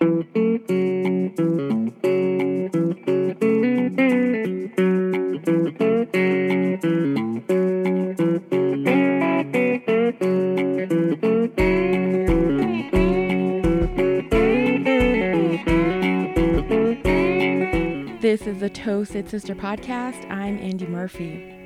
This is the Toasted Sister podcast. I'm Andy Murphy.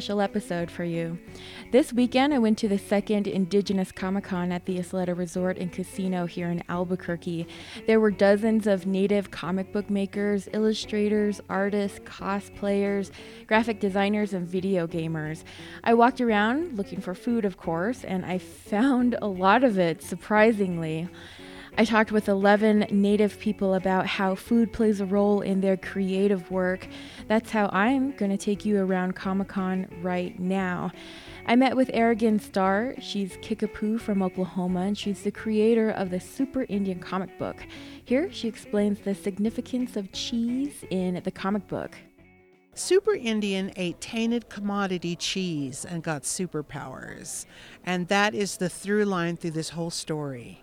Special episode for you. This weekend, I went to the second Indigenous Comic Con at the Isleta Resort and Casino here in Albuquerque. There were dozens of native comic book makers, illustrators, artists, cosplayers, graphic designers, and video gamers. I walked around looking for food, of course, and I found a lot of it, surprisingly. I talked with 11 Native people about how food plays a role in their creative work. That's how I'm going to take you around Comic Con right now. I met with Arigon Starr. She's Kickapoo from Oklahoma, and she's the creator of the Super Indian comic book. Here, she explains the significance of cheese in the comic book. Super Indian ate tainted commodity cheese and got superpowers. And that is the through line through this whole story.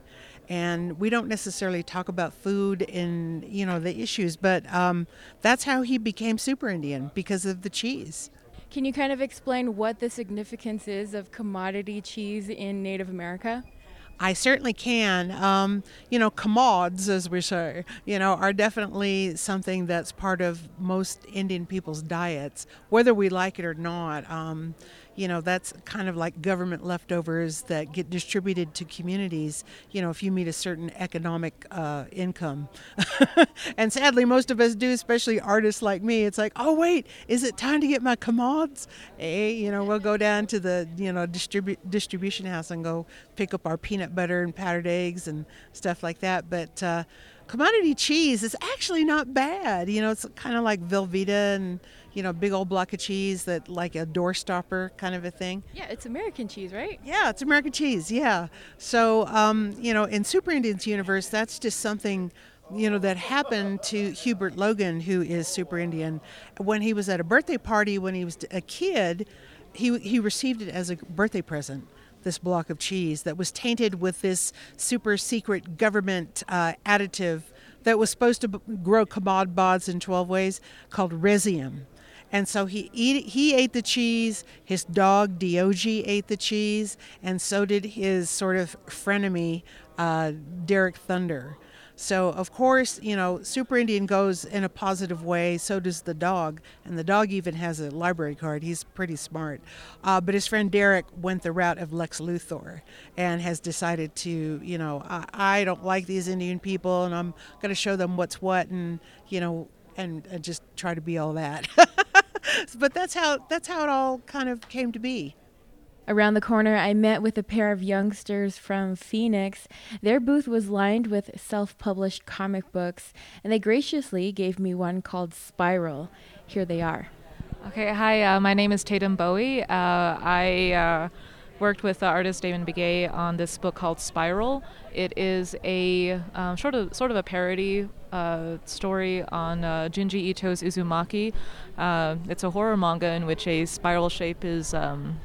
And we don't necessarily talk about food in, you know, the issues, but um, that's how he became Super Indian because of the cheese. Can you kind of explain what the significance is of commodity cheese in Native America? I certainly can. Um, you know, commods, as we say, you know, are definitely something that's part of most Indian people's diets, whether we like it or not. Um, you know, that's kind of like government leftovers that get distributed to communities, you know, if you meet a certain economic uh, income. and sadly, most of us do, especially artists like me. It's like, oh, wait, is it time to get my commods? Hey, you know, we'll go down to the, you know, distribu- distribution house and go pick up our peanut butter and powdered eggs and stuff like that. But, uh, commodity cheese is actually not bad. You know, it's kind of like Velveeta and you know, big old block of cheese that like a doorstopper kind of a thing. Yeah, it's American cheese, right? Yeah, it's American cheese. Yeah. So, um, you know, in Super Indians universe, that's just something you know that happened to Hubert Logan, who is Super Indian, when he was at a birthday party when he was a kid. He he received it as a birthday present. This block of cheese that was tainted with this super secret government uh, additive that was supposed to grow commod bods in 12 ways called rezium. And so he eat, he ate the cheese. His dog Diogi ate the cheese, and so did his sort of frenemy uh, Derek Thunder. So of course, you know, Super Indian goes in a positive way. So does the dog, and the dog even has a library card. He's pretty smart. Uh, but his friend Derek went the route of Lex Luthor, and has decided to, you know, I, I don't like these Indian people, and I'm going to show them what's what, and you know, and, and just try to be all that. but that's how that's how it all kind of came to be. Around the corner, I met with a pair of youngsters from Phoenix. Their booth was lined with self published comic books, and they graciously gave me one called Spiral. Here they are. Okay, hi, uh, my name is Tatum Bowie. Uh, I uh, worked with the artist Damon Begay on this book called Spiral. It is a um, sort of sort of a parody uh, story on uh, Ito's Uzumaki. Uh, it's a horror manga in which a spiral shape is um,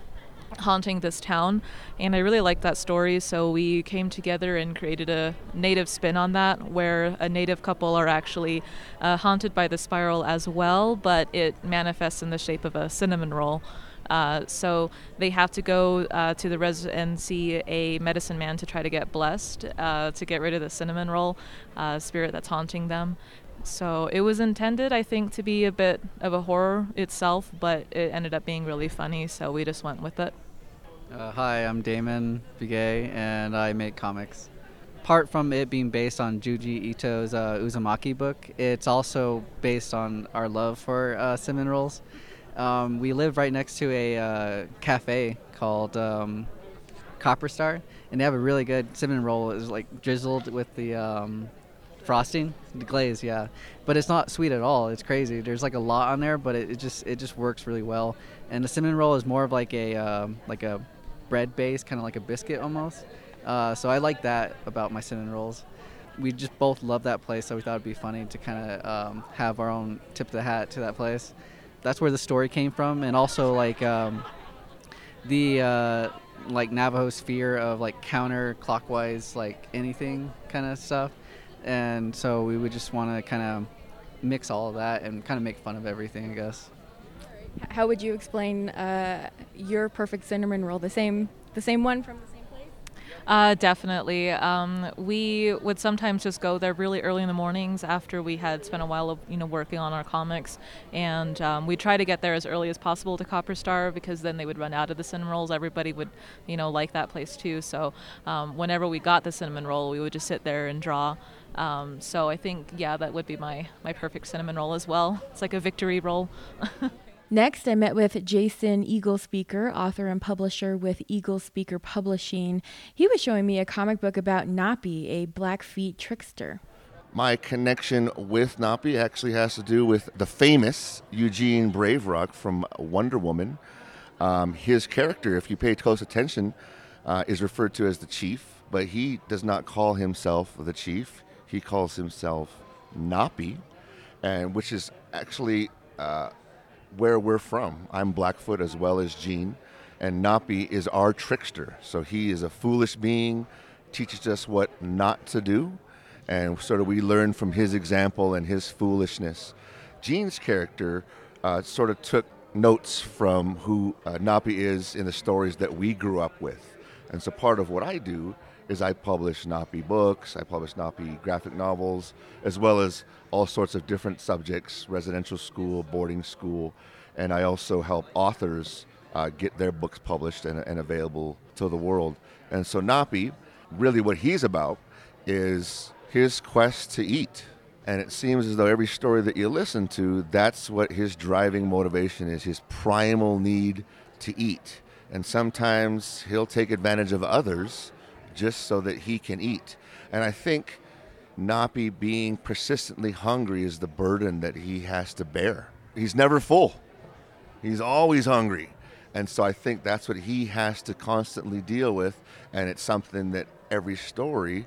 haunting this town, and I really liked that story. So we came together and created a native spin on that, where a native couple are actually uh, haunted by the spiral as well, but it manifests in the shape of a cinnamon roll. Uh, so they have to go uh, to the res and see a medicine man to try to get blessed uh, to get rid of the cinnamon roll uh, spirit that's haunting them. So it was intended, I think, to be a bit of a horror itself, but it ended up being really funny, so we just went with it. Uh, hi, I'm Damon Begay, and I make comics. Apart from it being based on Junji Ito's Uzumaki book, it's also based on our love for cinnamon rolls. Um, we live right next to a uh, cafe called um, Copper Star, and they have a really good cinnamon roll. It's like drizzled with the um, frosting, the glaze, yeah. But it's not sweet at all. It's crazy. There's like a lot on there, but it, it just it just works really well. And the cinnamon roll is more of like a um, like a bread base, kind of like a biscuit almost. Uh, so I like that about my cinnamon rolls. We just both love that place, so we thought it'd be funny to kind of um, have our own tip of the hat to that place. That's where the story came from, and also like um, the uh, like Navajo's fear of like counterclockwise like anything kind of stuff, and so we would just want to kind of mix all of that and kind of make fun of everything, I guess. How would you explain uh, your perfect cinnamon roll? The same, the same one from the? Uh, definitely. Um, we would sometimes just go there really early in the mornings after we had spent a while, of, you know, working on our comics, and um, we try to get there as early as possible to Copper Star because then they would run out of the cinnamon rolls. Everybody would, you know, like that place too. So um, whenever we got the cinnamon roll, we would just sit there and draw. Um, so I think, yeah, that would be my, my perfect cinnamon roll as well. It's like a victory roll. Next, I met with Jason EagleSpeaker, author and publisher with Eagle Speaker Publishing. He was showing me a comic book about Napi, a Blackfeet trickster. My connection with Napi actually has to do with the famous Eugene Brave Rock from Wonder Woman. Um, his character, if you pay close attention, uh, is referred to as the chief, but he does not call himself the chief. He calls himself Napi, and which is actually uh, where we're from. I'm Blackfoot as well as Gene, and Napi is our trickster. So he is a foolish being, teaches us what not to do, and sort of we learn from his example and his foolishness. Gene's character uh, sort of took notes from who uh, Napi is in the stories that we grew up with. And so part of what I do is I publish Napi books, I publish Napi graphic novels, as well as all sorts of different subjects, residential school, boarding school, and I also help authors uh, get their books published and, and available to the world. And so Napi, really what he's about is his quest to eat. And it seems as though every story that you listen to, that's what his driving motivation is, his primal need to eat. And sometimes he'll take advantage of others just so that he can eat. And I think Napi being persistently hungry is the burden that he has to bear. He's never full, he's always hungry. And so I think that's what he has to constantly deal with. And it's something that every story,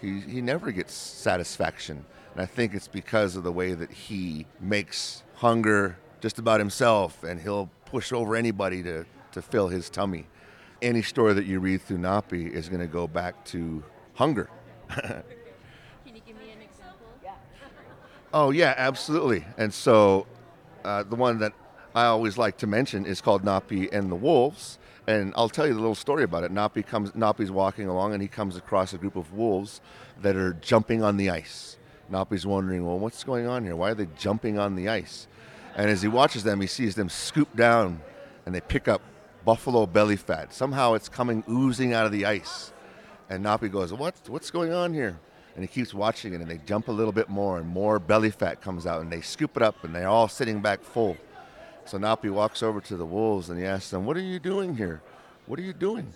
he, he never gets satisfaction. And I think it's because of the way that he makes hunger just about himself and he'll push over anybody to, to fill his tummy. Any story that you read through Napi is going to go back to hunger. Can you give me an example? Yeah. Oh yeah, absolutely. And so, uh, the one that I always like to mention is called Napi and the Wolves. And I'll tell you the little story about it. Napi comes, Napi's walking along, and he comes across a group of wolves that are jumping on the ice. Napi's wondering, well, what's going on here? Why are they jumping on the ice? And as he watches them, he sees them scoop down, and they pick up buffalo belly fat. Somehow, it's coming oozing out of the ice. And Napi goes, what, What's going on here? and he keeps watching it and they jump a little bit more and more belly fat comes out and they scoop it up and they're all sitting back full. So napi walks over to the wolves and he asks them what are you doing here? What are you doing?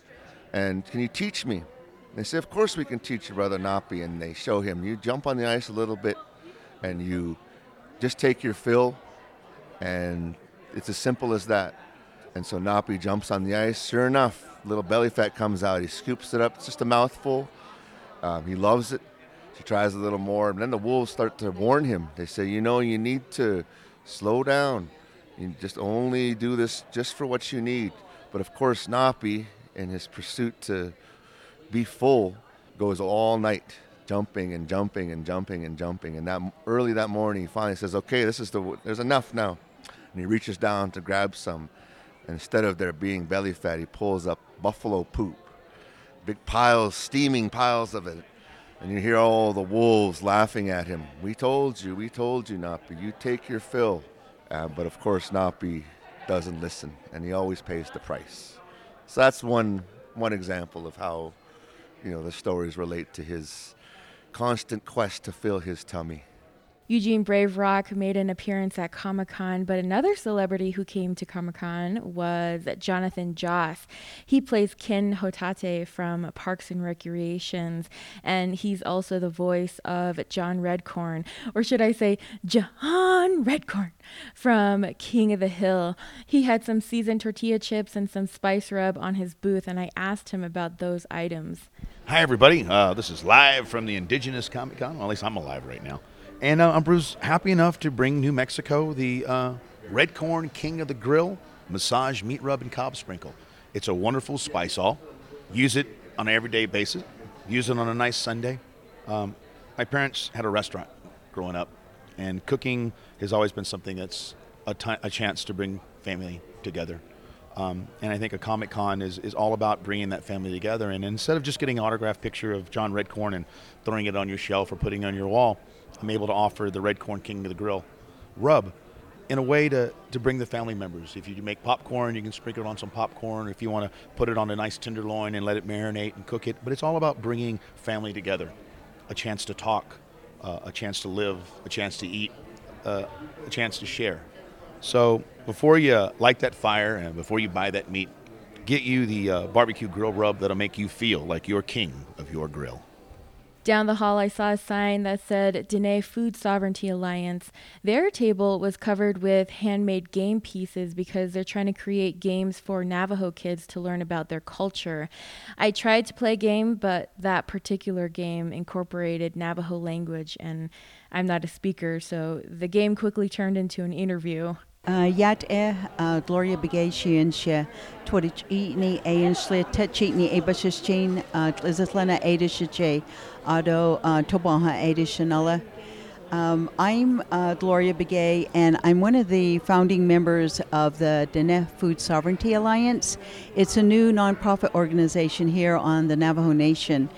And can you teach me? And they say of course we can teach you brother napi. And they show him you jump on the ice a little bit and you just take your fill and it's as simple as that and so napi jumps on the ice sure enough little belly fat comes out he scoops it up it's just a mouthful um, he loves it He tries a little more, and then the wolves start to warn him. They say, "You know, you need to slow down. You just only do this just for what you need." But of course, Napi, in his pursuit to be full, goes all night jumping and jumping and jumping and jumping. And that early that morning, he finally says, "Okay, this is the there's enough now." And he reaches down to grab some. Instead of there being belly fat, he pulls up buffalo poop, big piles, steaming piles of it and you hear all the wolves laughing at him. We told you, we told you, Napi, you take your fill. Uh, but of course, Napi doesn't listen, and he always pays the price. So that's one one example of how, you know, the stories relate to his constant quest to fill his tummy. Eugene Brave Rock made an appearance at Comic Con, but another celebrity who came to Comic Con was Jonathan Joss. He plays Ken Hotate from Parks and Recreations, and he's also the voice of John Redcorn, or should I say, John Redcorn from King of the Hill. He had some seasoned tortilla chips and some spice rub on his booth, and I asked him about those items. Hi, everybody. Uh, this is live from the Indigenous Comic Con. Well, at least I'm alive right now. And uh, I'm Bruce, happy enough to bring New Mexico the uh, Red Corn King of the Grill Massage Meat Rub and Cob Sprinkle. It's a wonderful spice all. Use it on an everyday basis. Use it on a nice Sunday. Um, my parents had a restaurant growing up, and cooking has always been something that's a, t- a chance to bring family together. Um, and I think a Comic Con is, is all about bringing that family together. And instead of just getting an autographed picture of John Redcorn and throwing it on your shelf or putting it on your wall, I'm able to offer the Red Corn King of the Grill rub in a way to, to bring the family members. If you make popcorn, you can sprinkle it on some popcorn. If you want to put it on a nice tenderloin and let it marinate and cook it. But it's all about bringing family together, a chance to talk, uh, a chance to live, a chance to eat, uh, a chance to share. So before you light that fire and before you buy that meat, get you the uh, barbecue grill rub that'll make you feel like you're king of your grill. Down the hall, I saw a sign that said Diné Food Sovereignty Alliance. Their table was covered with handmade game pieces because they're trying to create games for Navajo kids to learn about their culture. I tried to play a game, but that particular game incorporated Navajo language, and I'm not a speaker, so the game quickly turned into an interview. Uh, yat e uh, Gloria Begay Shein She Twitch Eatney Ayan Shle Tetchitney Abashish Chain uh, Lizatlana Adish J Ado Tobaha Adish Shanella. Um, I'm uh, Gloria Begay, and I'm one of the founding members of the Diné Food Sovereignty Alliance. It's a new nonprofit organization here on the Navajo Nation,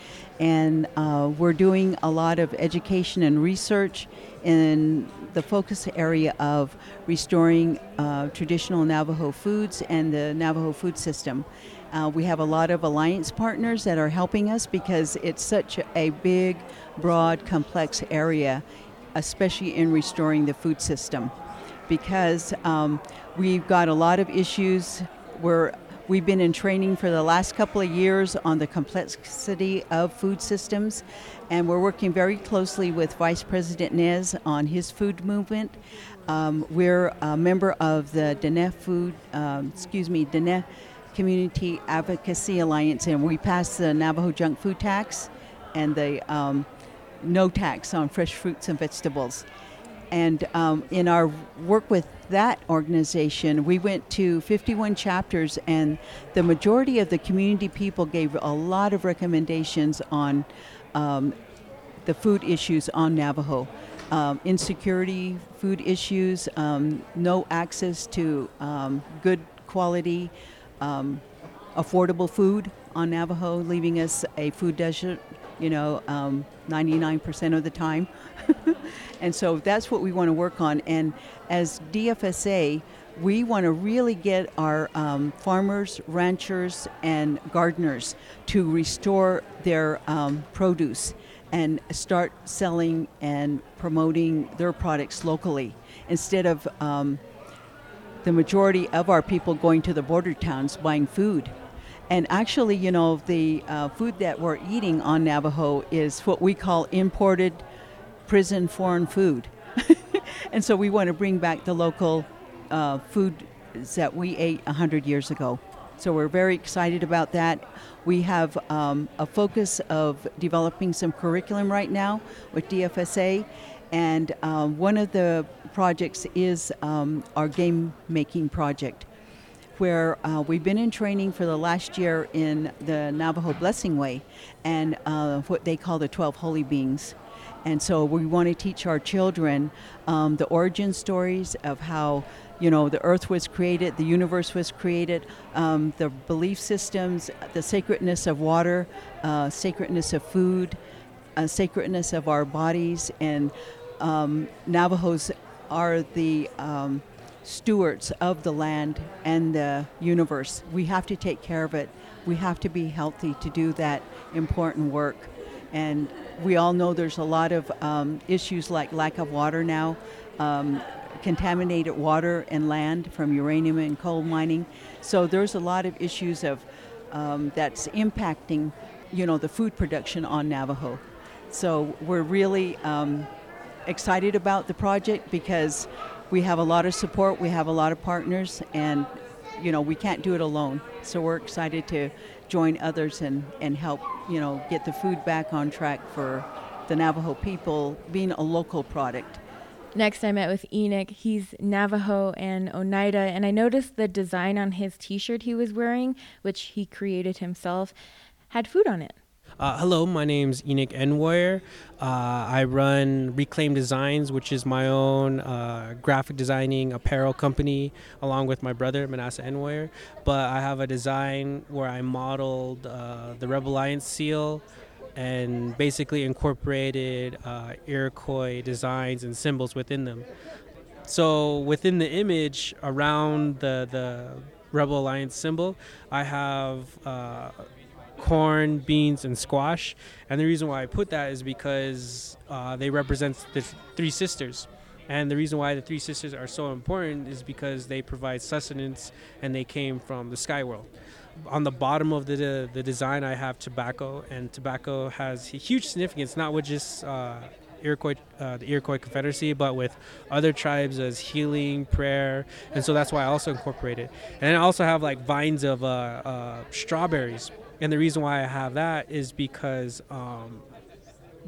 and uh, we're doing a lot of education and research in the focus area of restoring uh, traditional Navajo foods and the Navajo food system. Uh, we have a lot of alliance partners that are helping us because it's such a big, broad, complex area, especially in restoring the food system. Because um, we've got a lot of issues where We've been in training for the last couple of years on the complexity of food systems, and we're working very closely with Vice President Nez on his food movement. Um, we're a member of the Diné Food, um, excuse me, Diné Community Advocacy Alliance, and we passed the Navajo junk food tax and the um, no tax on fresh fruits and vegetables. And um, in our work with that organization, we went to 51 chapters, and the majority of the community people gave a lot of recommendations on um, the food issues on Navajo. Um, insecurity, food issues, um, no access to um, good quality, um, affordable food on Navajo, leaving us a food desert, you know, 99% of the time. and so that's what we want to work on. And as DFSA, we want to really get our um, farmers, ranchers, and gardeners to restore their um, produce and start selling and promoting their products locally instead of um, the majority of our people going to the border towns buying food. And actually, you know, the uh, food that we're eating on Navajo is what we call imported prison foreign food. and so we want to bring back the local uh, food that we ate 100 years ago. So we're very excited about that. We have um, a focus of developing some curriculum right now with DFSA, and um, one of the projects is um, our game making project, where uh, we've been in training for the last year in the Navajo Blessing Way and uh, what they call the 12 Holy Beings. And so we want to teach our children um, the origin stories of how you know the earth was created the universe was created um, the belief systems the sacredness of water uh, sacredness of food uh, sacredness of our bodies and um, navajos are the um, stewards of the land and the universe we have to take care of it we have to be healthy to do that important work And we all know there's a lot of um, issues like lack of water now, um, contaminated water and land from uranium and coal mining. So there's a lot of issues of um, that's impacting, you know, the food production on Navajo. So we're really um, excited about the project because we have a lot of support, we have a lot of partners, and you know we can't do it alone. So we're excited to join others and, and help you know get the food back on track for the Navajo people, being a local product. Next, I met with Enoch. He's Navajo and Oneida, and I noticed the design on his t shirt he was wearing, which he created himself, had food on it. Uh, hello, my name's Enoch Endwarrior. Uh, I run Reclaim Designs, which is my own uh, graphic designing apparel company, along with my brother Manasseh Endwarrior. But I have a design where I modeled uh, the Rebel Alliance seal and basically incorporated uh, Iroquois designs and symbols within them. So within the image around the the Rebel Alliance symbol, I have uh, corn, beans, and squash. And the reason why I put that is because uh, they represent the three sisters. And the reason why the three sisters are so important is because they provide sustenance and they came from the sky world. On the bottom of the, the design, I have tobacco, and tobacco has huge significance, not with just uh, Iroquois, uh, the Iroquois Confederacy, but with other tribes as healing, prayer, and so that's why I also incorporate it. And I also have like vines of uh, uh, strawberries, and the reason why I have that is because um,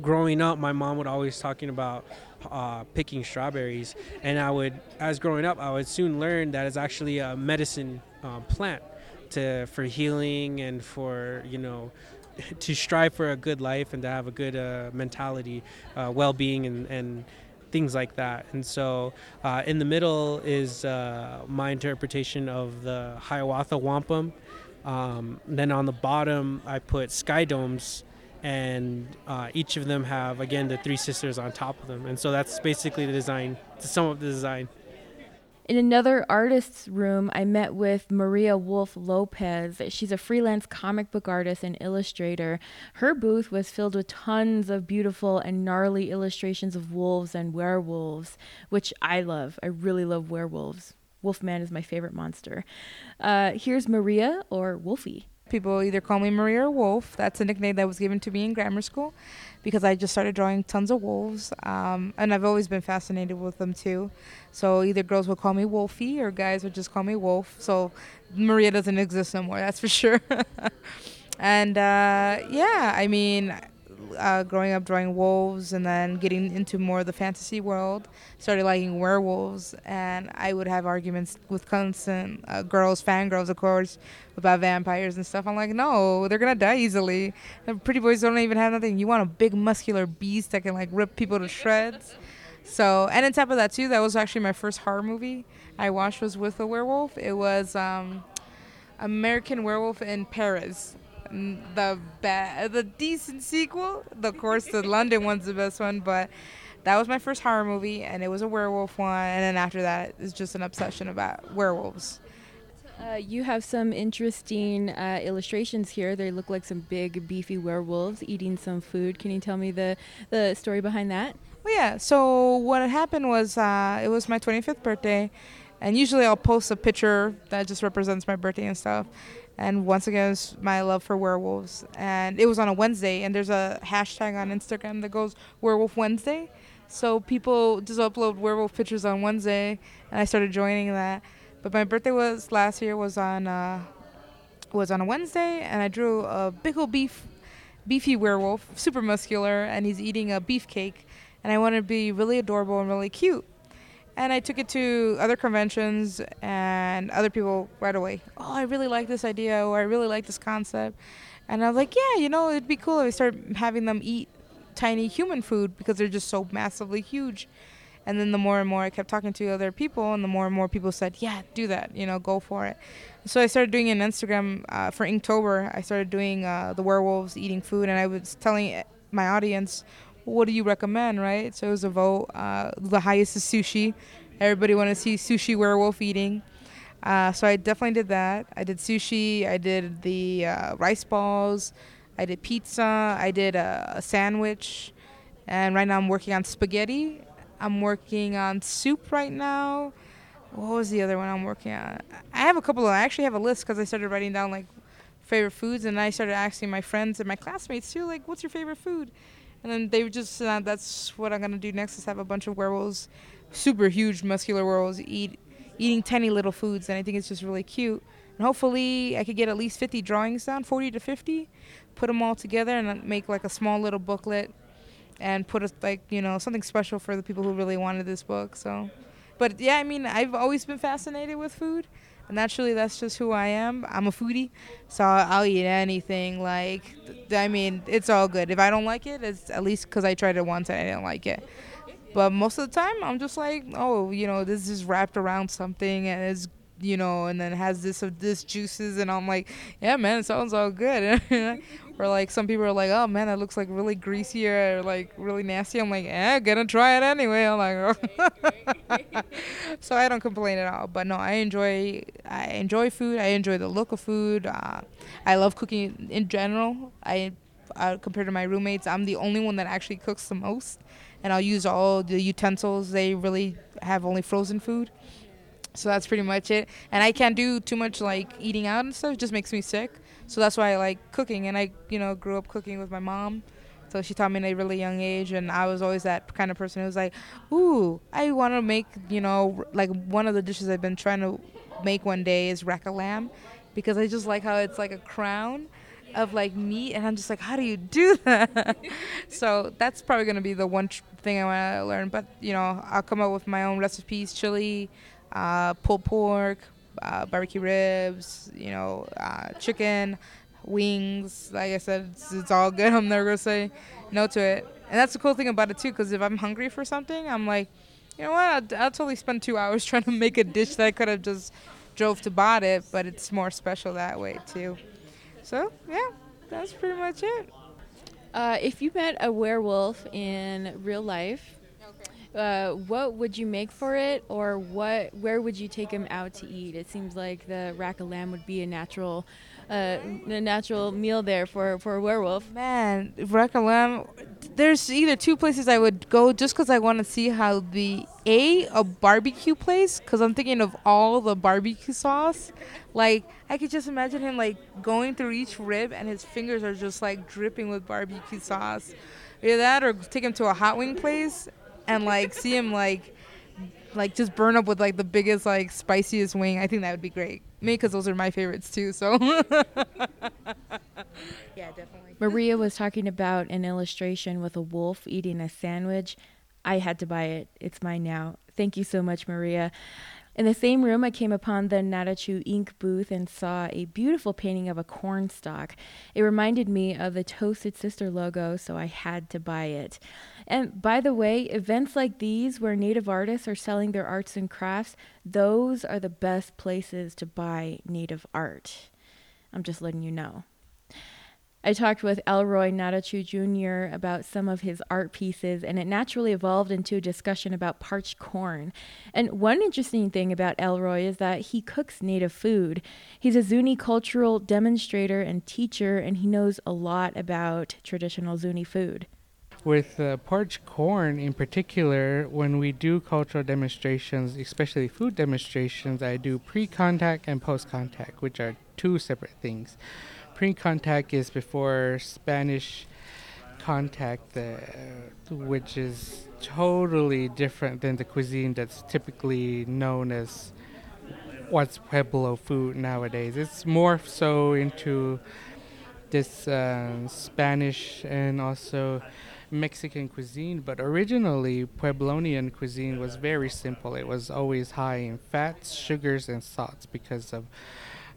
growing up, my mom would always talking about uh, picking strawberries, and I would, as growing up, I would soon learn that it's actually a medicine uh, plant to for healing and for you know to strive for a good life and to have a good uh, mentality, uh, well-being, and, and things like that. And so, uh, in the middle is uh, my interpretation of the Hiawatha wampum. Um, then on the bottom, I put sky domes, and uh, each of them have again the three sisters on top of them. And so that's basically the design, to sum up the design. In another artist's room, I met with Maria Wolf Lopez. She's a freelance comic book artist and illustrator. Her booth was filled with tons of beautiful and gnarly illustrations of wolves and werewolves, which I love. I really love werewolves. Wolfman is my favorite monster. Uh, here's Maria or Wolfie. People either call me Maria or Wolf. That's a nickname that was given to me in grammar school because I just started drawing tons of wolves. Um, and I've always been fascinated with them too. So either girls would call me Wolfie or guys would just call me Wolf. So Maria doesn't exist no more, that's for sure. and uh, yeah, I mean, uh, growing up drawing wolves and then getting into more of the fantasy world, started liking werewolves, and I would have arguments with constant uh, girls, fangirls, of course, about vampires and stuff. I'm like, no, they're gonna die easily. The pretty boys don't even have nothing. You want a big muscular beast that can like rip people to shreds. So, and on top of that too, that was actually my first horror movie I watched was with a werewolf. It was um, American Werewolf in Paris the bad, the decent sequel. Of course, the London one's the best one, but that was my first horror movie, and it was a werewolf one. And then after that, it's just an obsession about werewolves. Uh, you have some interesting uh, illustrations here. They look like some big, beefy werewolves eating some food. Can you tell me the, the story behind that? Well, yeah. So what had happened was uh, it was my 25th birthday, and usually I'll post a picture that just represents my birthday and stuff and once again it's my love for werewolves. And it was on a wednesday and there's a hashtag on instagram that goes werewolf wednesday. So people just upload werewolf pictures on wednesday and i started joining that. But my birthday was last year was on uh, was on a wednesday and i drew a big old beef beefy werewolf super muscular and he's eating a beef cake and i wanted to be really adorable and really cute and I took it to other conventions and other people right away. Oh, I really like this idea, or I really like this concept. And I was like, yeah, you know, it'd be cool if I start having them eat tiny human food because they're just so massively huge. And then the more and more I kept talking to other people, and the more and more people said, yeah, do that, you know, go for it. So I started doing an Instagram uh, for Inktober. I started doing uh, the werewolves eating food, and I was telling my audience what do you recommend, right? So it was a vote. Uh, the highest is sushi. Everybody want to see sushi werewolf eating. Uh, so I definitely did that. I did sushi. I did the uh, rice balls. I did pizza. I did a, a sandwich, and right now I'm working on spaghetti. I'm working on soup right now. What was the other one I'm working on? I have a couple of. I actually have a list because I started writing down like favorite foods, and I started asking my friends and my classmates too, like, "What's your favorite food?" And then they just uh, that's what I'm gonna do next is have a bunch of werewolves, super huge muscular werewolves eat eating tiny little foods, and I think it's just really cute. And hopefully, I could get at least 50 drawings down, 40 to 50, put them all together, and make like a small little booklet, and put a, like you know something special for the people who really wanted this book. So, but yeah, I mean, I've always been fascinated with food. Naturally, that's just who I am. I'm a foodie, so I'll eat anything. Like, I mean, it's all good. If I don't like it, it's at least because I tried it once and I didn't like it. But most of the time, I'm just like, oh, you know, this is wrapped around something and it's, you know, and then has this of this juices, and I'm like, yeah, man, it sounds all good. or like some people are like, oh man, that looks like really greasy or like really nasty. I'm like, eh, gonna try it anyway. I'm like, oh. so I don't complain at all. But no, I enjoy, I enjoy food. I enjoy the look of food. Uh, I love cooking in general. I, uh, compared to my roommates, I'm the only one that actually cooks the most and I'll use all the utensils. They really have only frozen food. So that's pretty much it. And I can't do too much like eating out and stuff. It just makes me sick. So that's why I like cooking. And I, you know, grew up cooking with my mom. So she taught me at a really young age, and I was always that kind of person who was like, "Ooh, I want to make, you know, like one of the dishes I've been trying to make one day is rack lamb, because I just like how it's like a crown, of like meat and i'm just like how do you do that so that's probably going to be the one tr- thing i want to learn but you know i'll come up with my own recipes chili uh, pulled pork uh, barbecue ribs you know uh, chicken wings. Like i said it's, it's all good. I'm never to say no to it. And that's the cool thing about it too because if i'm hungry for something i'm like you know what? I'll, I'll totally spend two hours trying to make a dish that i could have just drove to bought it but it's more special that way too. So yeah, that's pretty much it. Uh, if you met a werewolf in real life, uh, what would you make for it, or what? Where would you take him out to eat? It seems like the rack of lamb would be a natural, uh, a natural meal there for for a werewolf. Man, rack of lamb. There's either two places I would go just because I want to see how the a a barbecue place because I'm thinking of all the barbecue sauce. Like I could just imagine him like going through each rib and his fingers are just like dripping with barbecue sauce. Either that or take him to a hot wing place and like see him like like just burn up with like the biggest like spiciest wing. I think that would be great. Me because those are my favorites too. So yeah, definitely. Maria was talking about an illustration with a wolf eating a sandwich. I had to buy it. It's mine now. Thank you so much, Maria. In the same room, I came upon the Natachu ink booth and saw a beautiful painting of a corn stalk. It reminded me of the Toasted Sister logo, so I had to buy it. And by the way, events like these where Native artists are selling their arts and crafts, those are the best places to buy Native art. I'm just letting you know. I talked with Elroy Natachu Jr. about some of his art pieces, and it naturally evolved into a discussion about parched corn. And one interesting thing about Elroy is that he cooks native food. He's a Zuni cultural demonstrator and teacher, and he knows a lot about traditional Zuni food. With uh, parched corn in particular, when we do cultural demonstrations, especially food demonstrations, I do pre contact and post contact, which are two separate things pre-contact is before Spanish contact, uh, which is totally different than the cuisine that's typically known as what's Pueblo food nowadays. It's more so into this uh, Spanish and also Mexican cuisine, but originally Pueblonian cuisine was very simple. It was always high in fats, sugars, and salts because of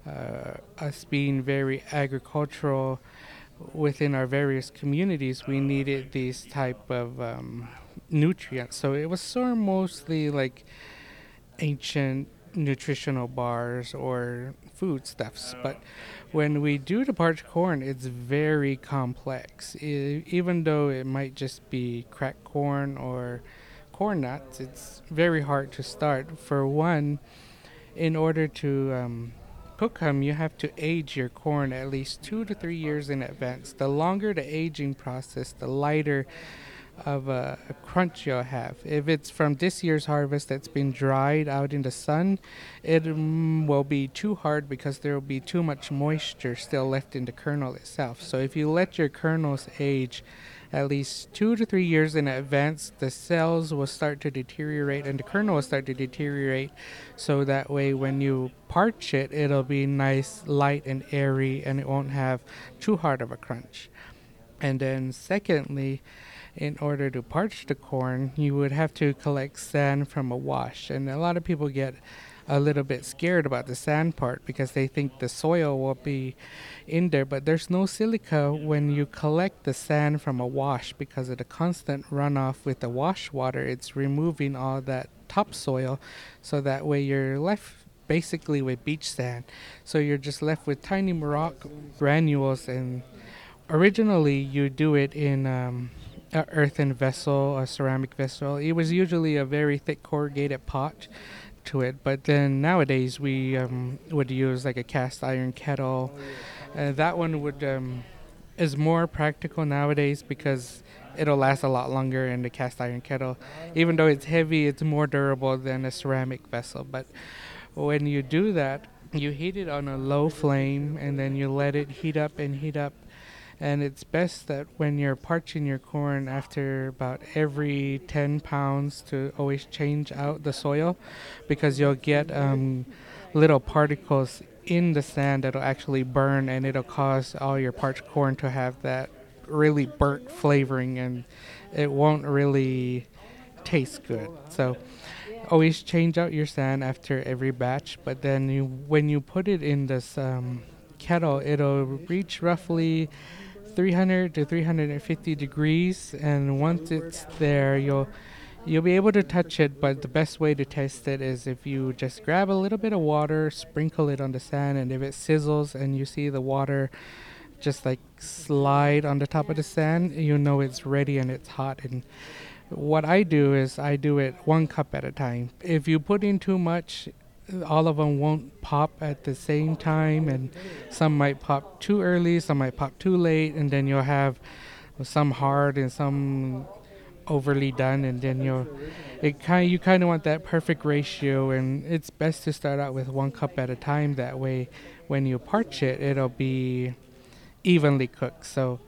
us being very agricultural within our various communities, we needed these type of um, nutrients. So it was sort of mostly like ancient nutritional bars or foodstuffs. But when we do the parched corn, it's very complex. I, even though it might just be cracked corn or corn nuts, it's very hard to start. For one, in order to um, them, you have to age your corn at least two to three years in advance. The longer the aging process, the lighter of a, crunch you'll have. If it's from this year's harvest that's been dried out in the sun, it mm, will be too hard because there will be too much moisture still left in the kernel itself. So if you let your kernels age at least two to three years in advance, the cells will start to deteriorate and the kernel will start to deteriorate. So that way, when you parch it, it'll be nice, light, and airy, and it won't have too hard of a crunch. And then, secondly, in order to parch the corn, you would have to collect sand from a wash. And a lot of people get a little bit scared about the sand part because they think the soil will be in there, but there's no silica when you collect the sand from a wash because of the constant runoff with the wash water. It's removing all that topsoil, so that way you're left basically with beach sand. So you're just left with tiny rock granules, and originally you do it in. Um, a earthen vessel, a ceramic vessel. It was usually a very thick corrugated pot to it, but then nowadays we um, would use like a cast iron kettle. Uh, that one would um, is more practical nowadays because it'll last a lot longer in the cast iron kettle. Even though it's heavy, it's more durable than a ceramic vessel. But when you do that, you heat it on a low flame and then you let it heat up and heat up and it's best that when you're parching your corn after about every 10 pounds to always change out the soil because you'll get um, little particles in the sand that'll actually burn and it'll cause all your parched corn to have that really burnt flavoring and it won't really taste good. So always change out your sand after every batch but then you, when you put it in this um, kettle it'll reach roughly 300 to 350 degrees and once it's there you'll you'll be able to touch it but the best way to test it is if you just grab a little bit of water sprinkle it on the sand and if it sizzles and you see the water just like slide on the top of the sand you know it's ready and it's hot and what I do is I do it one cup at a time. If you put in too much, all of them won't pop at the same time, and some might pop too early, some might pop too late, and then you'll have some hard and some overly done, and then you'll it kind you kind of want that perfect ratio, and it's best to start out with one cup at a time. That way, when you parch it, it'll be evenly cooked. So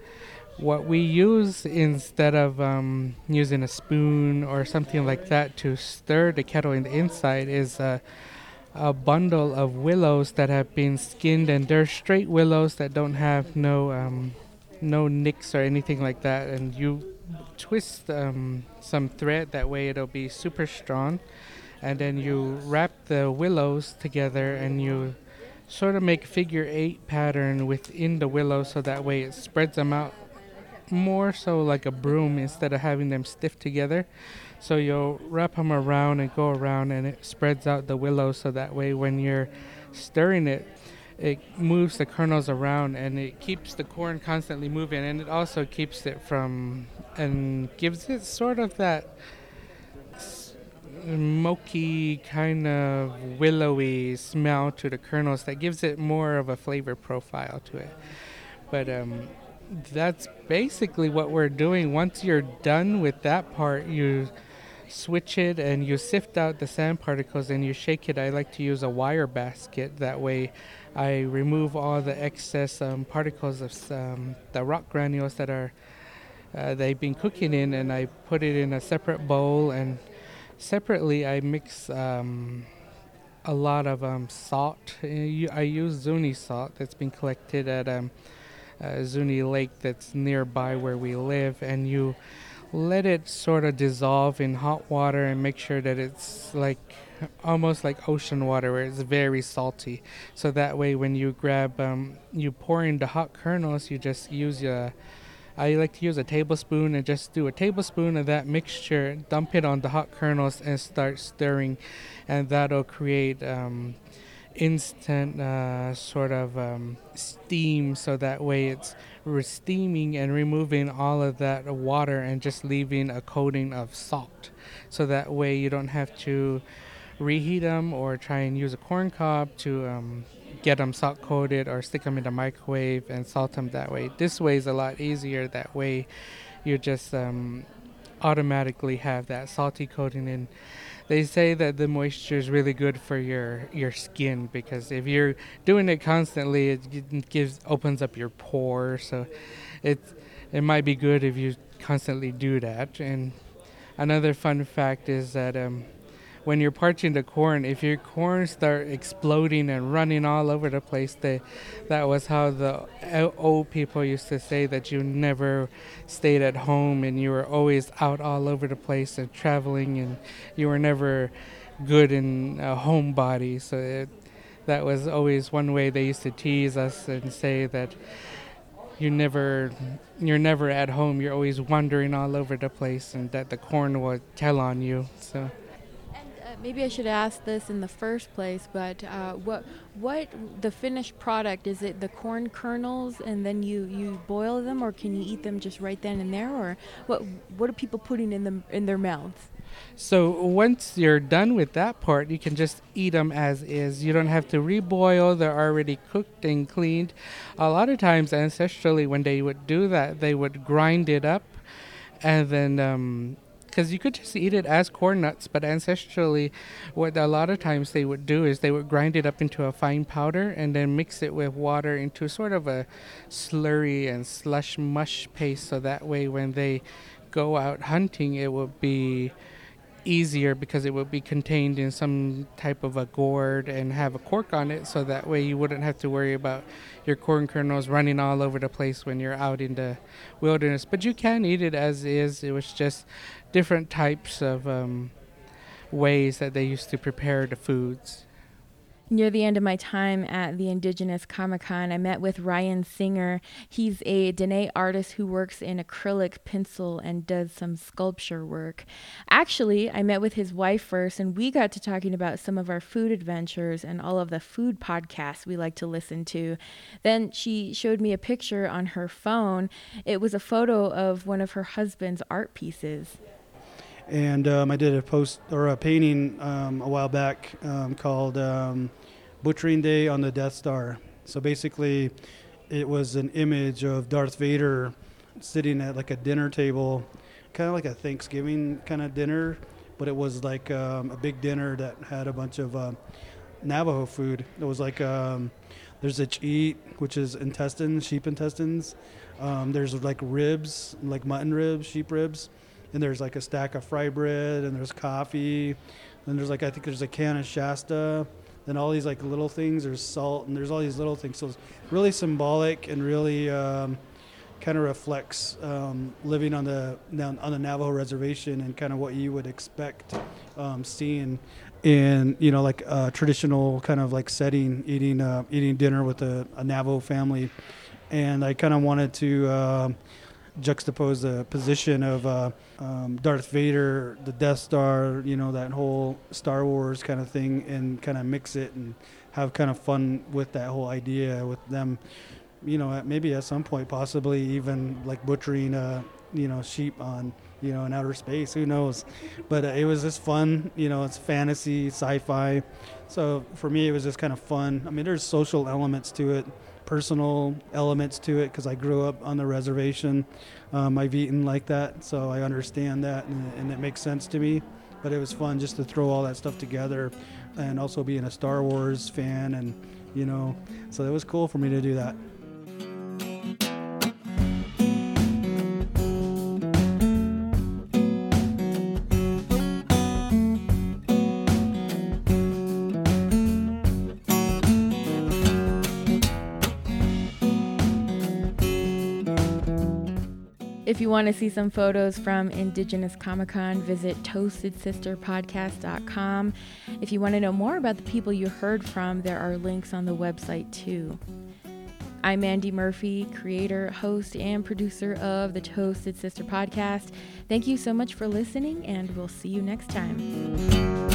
what we use instead of um, using a spoon or something like that to stir the kettle in the inside is uh, a bundle of willows that have been skinned, and they're straight willows that don't have no um, no nicks or anything like that. And you twist um, some thread that way it'll be super strong, and then you wrap the willows together and you sort of make figure eight pattern within the willow so that way it spreads them out more so like a broom instead of having them stiff together so you'll wrap them around and go around, and it spreads out the willow so that way when you're stirring it, it moves the kernels around and it keeps the corn constantly moving, and it also keeps it from and gives it sort of that smoky kind of willowy smell to the kernels that gives it more of a flavor profile to it. But um, that's basically what we're doing. Once you're done with that part, you switch it and you sift out the sand particles and you shake it. I like to use a wire basket. That way, I remove all the excess um, particles of um, the rock granules that are uh, they've been cooking in, and I put it in a separate bowl. And separately, I mix um, a lot of um, salt. Uh, I use Zuni salt that's been collected at um, uh, Zuni Lake that's nearby where we live, and you let it sort of dissolve in hot water and make sure that it's like almost like ocean water where it's very salty. So that way when you grab um, you pour in the hot kernels you just use a I like to use a tablespoon and just do a tablespoon of that mixture, dump it on the hot kernels, and start stirring, and that'll create um, instant uh, sort of um, steam so that way it's steaming and removing all of that water and just leaving a coating of salt so that way you don't have to reheat them or try and use a corn cob to um, get them salt coated or stick them in the microwave and salt them that way. This way is a lot easier. That way, you just um, automatically have that salty coating and they say that the moisture is really good for your your skin because if you're doing it constantly it gives opens up your pores so it it might be good if you constantly do that. And another fun fact is that um, when you're parching the corn, if your corn start exploding and running all over the place, they, that was how the old people used to say that you never stayed at home and you were always out all over the place and traveling and you were never good in a homebody. So it, that was always one way they used to tease us and say that you never you're never at home you're always wandering all over the place and that the corn would tell on you so maybe I should ask this in the first place, but uh, what what the finished product is it the corn kernels and then you you boil them, or can you eat them just right then and there, or what what are people putting in them in their mouths? So once you're done with that part, you can just eat them as is. You don't have to reboil; they're already cooked and cleaned. A lot of times, ancestrally, when they would do that, they would grind it up and then um, because you could just eat it as corn nuts, but ancestrally, what a lot of times they would do is they would grind it up into a fine powder and then mix it with water into sort of a slurry and slush mush paste, so that way when they go out hunting, it will be easier because it would be contained in some type of a gourd and have a cork on it so that way you wouldn't have to worry about your corn kernels running all over the place when you're out in the wilderness. But you can eat it as is. It was just different types of um, ways that they used to prepare the foods Near the end of my time at the Indigenous Comic Con, I met with Ryan Singer. He's a Diné artist who works in acrylic pencil and does some sculpture work. Actually, I met with his wife first, and we got to talking about some of our food adventures and all of the food podcasts we like to listen to. Then she showed me a picture on her phone. It was a photo of one of her husband's art pieces and um, I did a post or a painting um, a while back um, called um, "Butchering Day on the Death Star." So basically, it was an image of Darth Vader sitting at like a dinner table, kind of like a Thanksgiving kind of dinner, but it was like um, a big dinner that had a bunch of uh, Navajo food. It was like there's a cheat, which is intestines, sheep intestines. there's like ribs, like mutton ribs, sheep ribs and there's like a stack of fry bread and there's coffee and there's like i think there's a can of shasta and all these like little things. There's salt and there's all these little things. So it's really symbolic and really um, kind of reflects um, living on the on the navajo reservation and kind of what you would expect um, seeing in you know like a traditional kind of like setting eating uh, eating dinner with a, a navajo family. And i kind of wanted to uh, juxtapose the position of uh, um, Darth Vader, the Death Star, you know, that whole Star Wars kind of thing, and kind of mix it and have kind of fun with that whole idea with them, you know, maybe at some point, possibly even like butchering, a, you know, sheep on, you know, in outer space. Who knows? But uh, it was just fun. You know, it's fantasy, sci-fi. So for me, it was just kind of fun. I mean, there's social elements to it personal elements to it because I grew up on the reservation. Um, I've eaten like that, so I understand that, and, and, it makes sense to me. But it was fun just to throw all that stuff together, and also being a Star Wars fan, and you know, so it was cool for me to do that. If you want to see some photos from Indigenous Comic Con, visit toastedsisterpodcast.com. If you want to know more about the people you heard from, there are links on the website too. I'm Mandy Murphy, creator, host, and producer of the Toasted Sister podcast. Thank you so much for listening, and we'll see you next time.